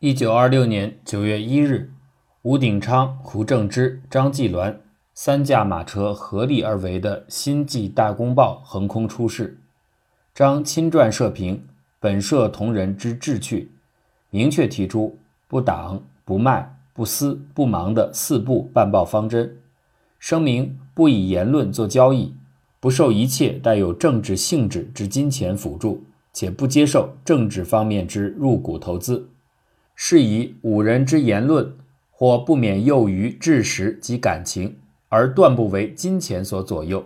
一九二六年九月一日，吴鼎昌、胡正之、张继鸾三驾马车合力而为的《新纪大公报》横空出世。张亲撰社评，本社同仁之志趣，明确提出不党、不卖、不私、不盲的四不办报方针，声明不以言论做交易，不受一切带有政治性质之金钱辅助，且不接受政治方面之入股投资。是以五人之言论，或不免囿于志识及感情，而断不为金钱所左右。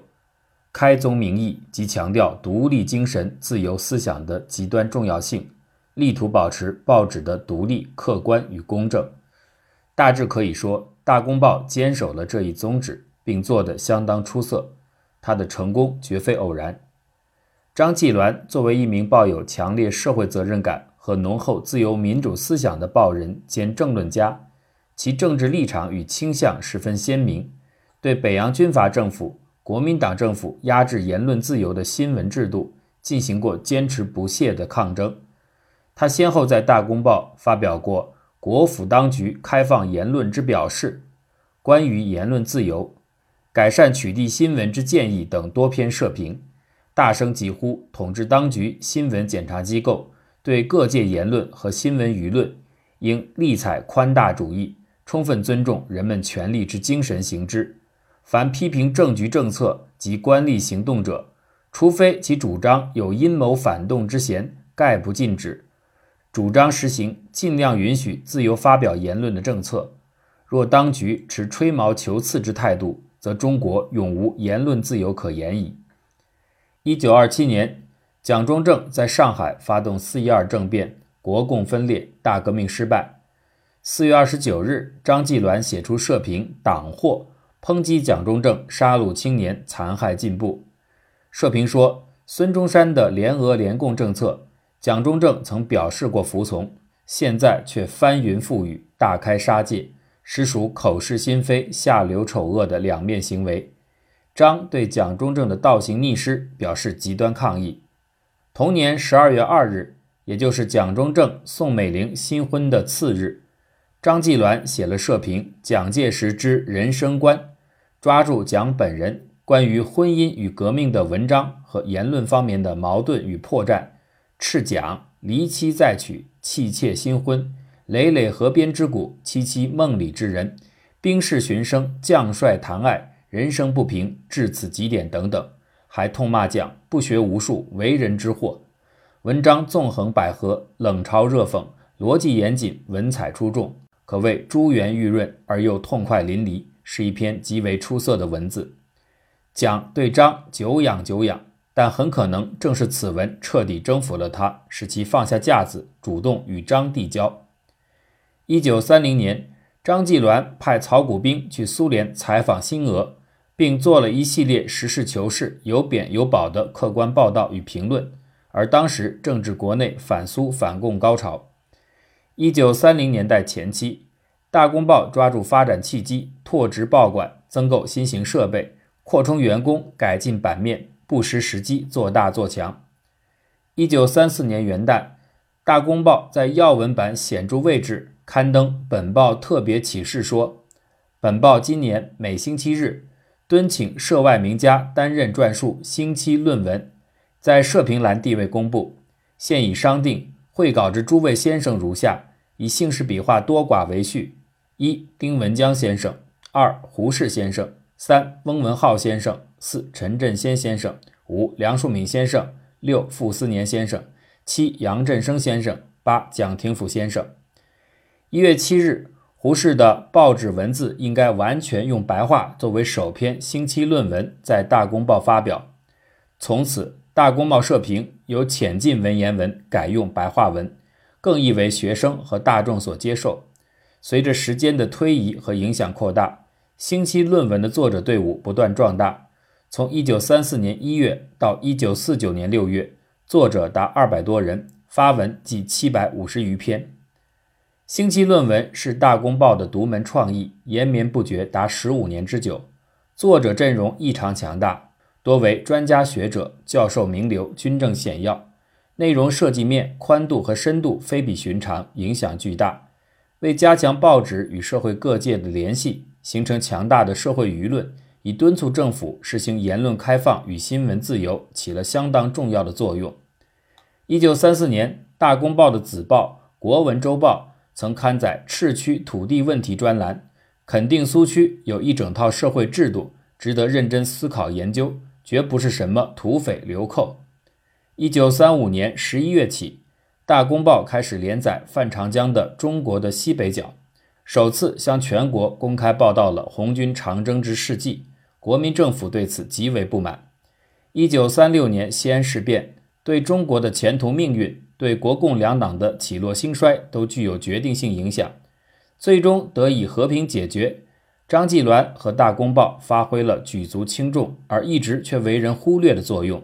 开宗明义即强调独立精神、自由思想的极端重要性，力图保持报纸的独立、客观与公正。大致可以说，《大公报》坚守了这一宗旨，并做得相当出色。它的成功绝非偶然。张继鸾作为一名抱有强烈社会责任感，和浓厚自由民主思想的报人兼政论家，其政治立场与倾向十分鲜明，对北洋军阀政府、国民党政府压制言论自由的新闻制度进行过坚持不懈的抗争。他先后在《大公报》发表过《国府当局开放言论之表示》、关于言论自由、改善取缔新闻之建议等多篇社评，大声疾呼统治当局、新闻检查机构。对各界言论和新闻舆论，应力采宽大主义，充分尊重人们权利之精神行之。凡批评政局政策及官吏行动者，除非其主张有阴谋反动之嫌，概不禁止。主张实行尽量允许自由发表言论的政策。若当局持吹毛求疵之态度，则中国永无言论自由可言矣。一九二七年。蒋中正在上海发动四一二政变，国共分裂，大革命失败。四月二十九日，张继鸾写出社评《党祸》，抨击蒋中正杀戮青年，残害进步。社评说，孙中山的联俄联共政策，蒋中正曾表示过服从，现在却翻云覆雨，大开杀戒，实属口是心非、下流丑恶的两面行为。张对蒋中正的倒行逆施表示极端抗议。同年十二月二日，也就是蒋中正、宋美龄新婚的次日，张继鸾写了社评《蒋介石之人生观》，抓住蒋本人关于婚姻与革命的文章和言论方面的矛盾与破绽，斥蒋离妻再娶、弃妾新婚、累累河边之骨、凄凄梦里之人、兵士寻声、将帅谈爱、人生不平至此极点等等。还痛骂蒋不学无术，为人之祸。文章纵横捭阖，冷嘲热讽，逻辑严谨，文采出众，可谓珠圆玉润而又痛快淋漓，是一篇极为出色的文字。蒋对张久仰久仰，但很可能正是此文彻底征服了他，使其放下架子，主动与张递交。一九三零年，张继鸾派曹谷兵去苏联采访新俄。并做了一系列实事求是、有贬有褒的客观报道与评论，而当时正值国内反苏反共高潮。一九三零年代前期，《大公报》抓住发展契机，拓殖报馆，增购新型设备，扩充员工，改进版面，不失时机，做大做强。一九三四年元旦，《大公报》在要闻版显著位置刊登本报特别启示说：“本报今年每星期日。”敦请涉外名家担任撰述星期论文，在社评栏地位公布。现已商定会稿之诸位先生如下：以姓氏笔画多寡为序：一、丁文江先生；二、胡适先生；三、翁文浩先生；四、陈振先先生；五、梁漱溟先生；六、傅斯年先生；七、杨振声先生；八、蒋廷甫先生。一月七日。胡适的报纸文字应该完全用白话作为首篇星期论文，在《大公报》发表。从此，《大公报》社评由浅近文言文改用白话文，更易为学生和大众所接受。随着时间的推移和影响扩大，星期论文的作者队伍不断壮大。从1934年1月到1949年6月，作者达二百多人，发文计七百五十余篇。星期论文是大公报的独门创意，延绵不绝达十五年之久。作者阵容异常强大，多为专家学者、教授名流，军政显要。内容设计面、宽度和深度非比寻常，影响巨大。为加强报纸与社会各界的联系，形成强大的社会舆论，以敦促政府实行言论开放与新闻自由，起了相当重要的作用。一九三四年，《大公报》的子报《国文周报》曾刊载赤区土地问题专栏，肯定苏区有一整套社会制度，值得认真思考研究，绝不是什么土匪流寇。一九三五年十一月起，《大公报》开始连载范长江的《中国的西北角》，首次向全国公开报道了红军长征之事迹。国民政府对此极为不满。一九三六年西安事变。对中国的前途命运，对国共两党的起落兴衰都具有决定性影响，最终得以和平解决。张继鸾和《大公报》发挥了举足轻重而一直却为人忽略的作用。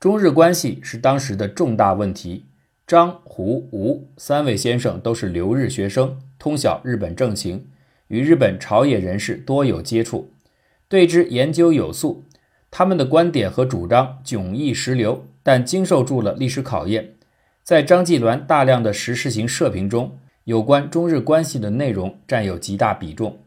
中日关系是当时的重大问题。张、胡、吴三位先生都是留日学生，通晓日本政情，与日本朝野人士多有接触，对之研究有素。他们的观点和主张迥异时流。但经受住了历史考验，在张纪鸾大量的时事型社评中，有关中日关系的内容占有极大比重。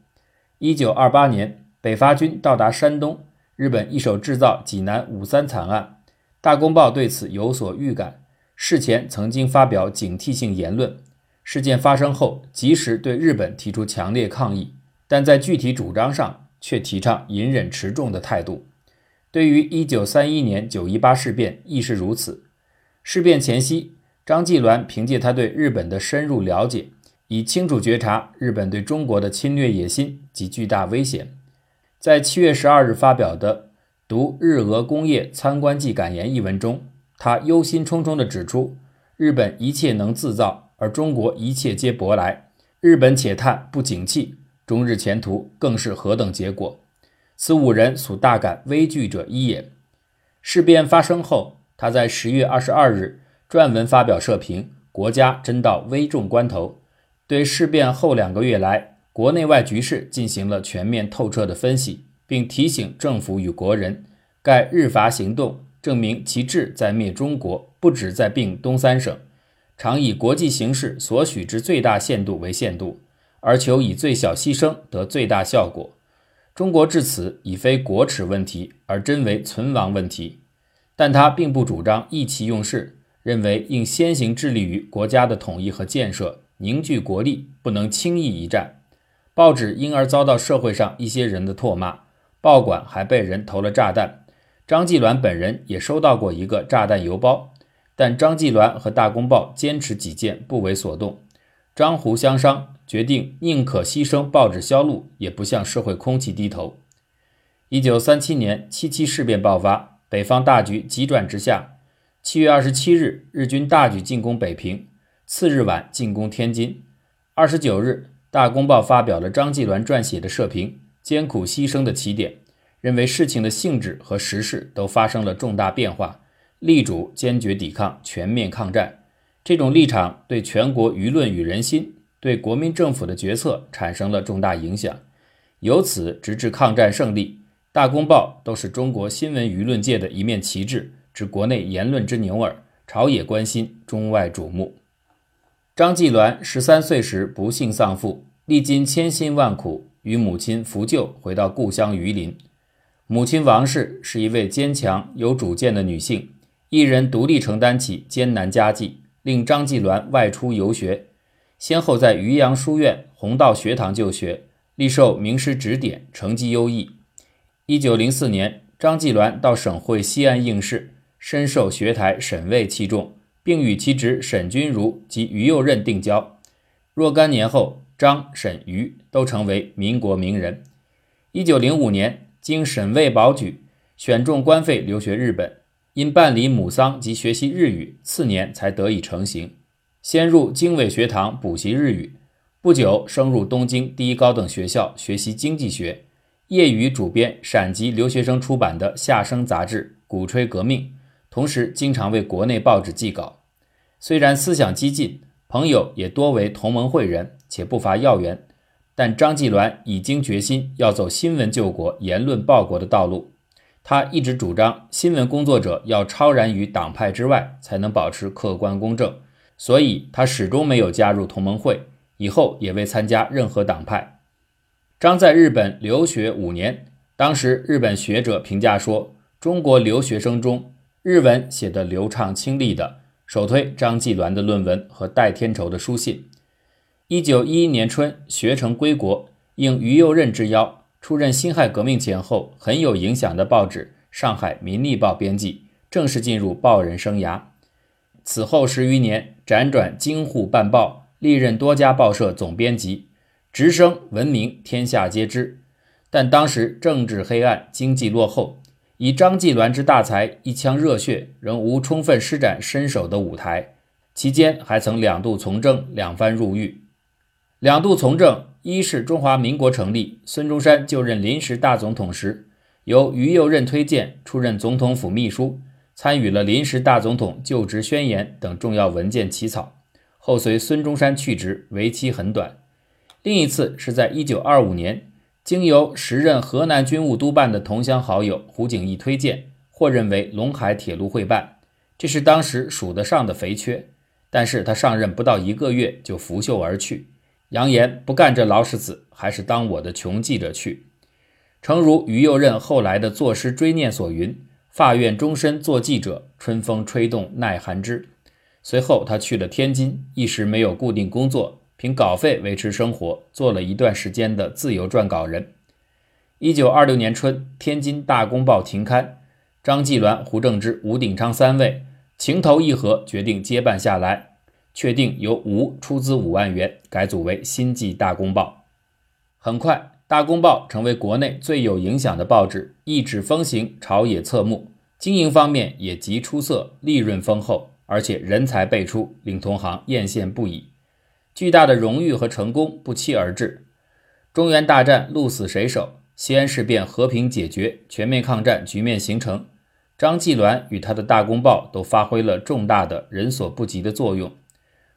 一九二八年，北伐军到达山东，日本一手制造济南五三惨案，大公报对此有所预感，事前曾经发表警惕性言论。事件发生后，及时对日本提出强烈抗议，但在具体主张上却提倡隐忍持重的态度。对于一九三一年九一八事变亦是如此。事变前夕，张继鸾凭借他对日本的深入了解，已清楚觉察日本对中国的侵略野心及巨大危险。在七月十二日发表的《读日俄工业参观记感言》一文中，他忧心忡忡地指出：日本一切能自造，而中国一切皆舶来。日本且叹不景气，中日前途更是何等结果？此五人所大感危惧者一也。事变发生后，他在十月二十二日撰文发表社评：“国家真到危重关头。”对事变后两个月来国内外局势进行了全面透彻的分析，并提醒政府与国人：盖日伐行动证明其志在灭中国，不止在并东三省，常以国际形势所许之最大限度为限度，而求以最小牺牲得最大效果。中国至此已非国耻问题，而真为存亡问题。但他并不主张意气用事，认为应先行致力于国家的统一和建设，凝聚国力，不能轻易一战。报纸因而遭到社会上一些人的唾骂，报馆还被人投了炸弹。张继鸾本人也收到过一个炸弹邮包，但张继鸾和《大公报》坚持己见，不为所动。张胡相商。决定宁可牺牲报纸销路，也不向社会空气低头。一九三七年七七事变爆发，北方大局急转直下。七月二十七日，日军大举进攻北平，次日晚进攻天津。二十九日，《大公报》发表了张继鸾撰写的社评《艰苦牺牲的起点》，认为事情的性质和时势都发生了重大变化，力主坚决抵抗，全面抗战。这种立场对全国舆论与人心。对国民政府的决策产生了重大影响，由此直至抗战胜利，《大公报》都是中国新闻舆论界的一面旗帜，指国内言论之牛耳，朝野关心，中外瞩目。张继鸾十三岁时不幸丧父，历经千辛万苦，与母亲扶柩回到故乡榆林。母亲王氏是一位坚强有主见的女性，一人独立承担起艰难家计，令张继鸾外出游学。先后在渔阳书院、弘道学堂就学，历受名师指点，成绩优异。一九零四年，张继鸾到省会西安应试，深受学台沈卫器重，并与其侄沈君儒及于右任定交。若干年后，张、沈、于都成为民国名人。一九零五年，经沈卫保举，选中官费留学日本，因办理母丧及学习日语，次年才得以成行。先入经纬学堂补习日语，不久升入东京第一高等学校学习经济学，业余主编陕籍留学生出版的《夏生》杂志，鼓吹革命，同时经常为国内报纸寄稿。虽然思想激进，朋友也多为同盟会人，且不乏要员，但张继鸾已经决心要走新闻救国、言论报国的道路。他一直主张新闻工作者要超然于党派之外，才能保持客观公正，所以他始终没有加入同盟会，以后也未参加任何党派。张在日本留学五年，当时日本学者评价说，中国留学生中日文写得流畅清丽的，首推张继鸾的论文和戴天仇的书信。一九一一年春，学成归国，应于右任之邀，出任辛亥革命前后很有影响的报纸《上海民力报》编辑，正式进入报人生涯。此后十余年，辗转京沪办报，历任多家报社总编辑。直升闻名，天下皆知。但当时政治黑暗，经济落后，以张继鸾之大才，一腔热血，仍无充分施展身手的舞台。期间还曾两度从政，两番入狱。两度从政，一是中华民国成立，孙中山就任临时大总统时，由于右任推荐出任总统府秘书，参与了临时大总统就职宣言等重要文件起草。后随孙中山去职，为期很短。另一次是在一九二五年，经由时任河南军务督办的同乡好友胡景翼推荐，获任为陇海铁路会办，这是当时数得上的肥缺。但是他上任不到一个月就拂袖而去，扬言不干这劳什子，还是当我的穷记者去。诚如于右任后来的作诗追念所云：“发愿终身做记者，春风吹动耐寒枝。”随后他去了天津，一时没有固定工作。凭稿费维持生活，做了一段时间的自由撰稿人。一九二六年春，天津《大公报》停刊，张继鸾、胡正之、吴鼎昌三位情投意合，决定接办下来，确定由吴出资五万元改组为《新纪大公报》。很快，《大公报》成为国内最有影响的报纸，一纸风行，朝野侧目，经营方面也极出色，利润丰厚，而且人才辈出，令同行艳羡不已。巨大的荣誉和成功不期而至，中原大战鹿死谁手，西安事变和平解决，全面抗战局面形成。张继鸾与他的大公报都发挥了重大的人所不及的作用。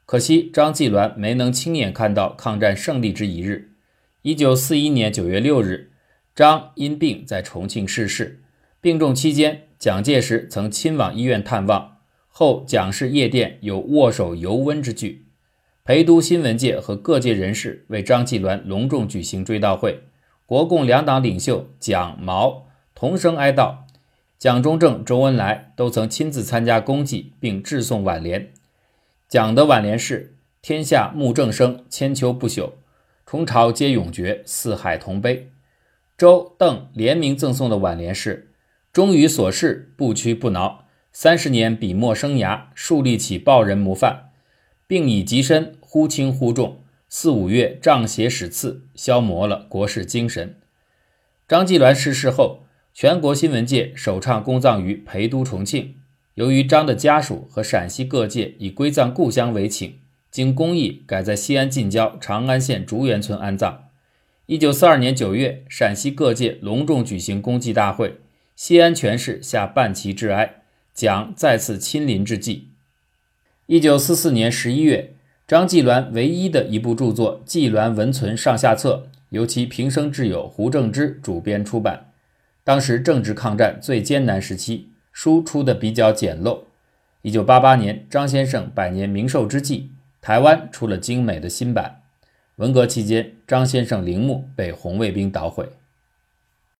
可惜张继鸾没能亲眼看到抗战胜利之一日。一九四一年九月六日，张因病在重庆逝世。病重期间，蒋介石曾亲往医院探望，后蒋氏夜店有握手犹温之句。陪都新闻界和各界人士为张继鸾隆重举行追悼会，国共两党领袖蒋毛同声哀悼，蒋中正、周恩来都曾亲自参加公祭并致送挽联。蒋的挽联是“天下穆正生，千秋不朽；冲朝皆永绝，四海同悲”。周、邓联名赠送的挽联是“忠于所事，不屈不挠，三十年笔墨生涯，树立起报人模范。”并以极深，忽轻忽重，四五月仗邪使刺，消磨了国事精神。张继鸾逝世后，全国新闻界首倡公葬于陪都重庆。由于张的家属和陕西各界以归葬故乡为请，经公议改在西安近郊长安县竹园村安葬。一九四二年九月，陕西各界隆重举行公祭大会，西安全市下半旗致哀，蒋再次亲临致祭。一九四四年十一月，张继鸾唯一的一部著作《继鸾文存上下册》由其平生挚友胡正之主编出版。当时正值抗战最艰难时期，书出的比较简陋。一九八八年，张先生百年冥寿之际，台湾出了精美的新版。文革期间，张先生陵墓被红卫兵捣毁。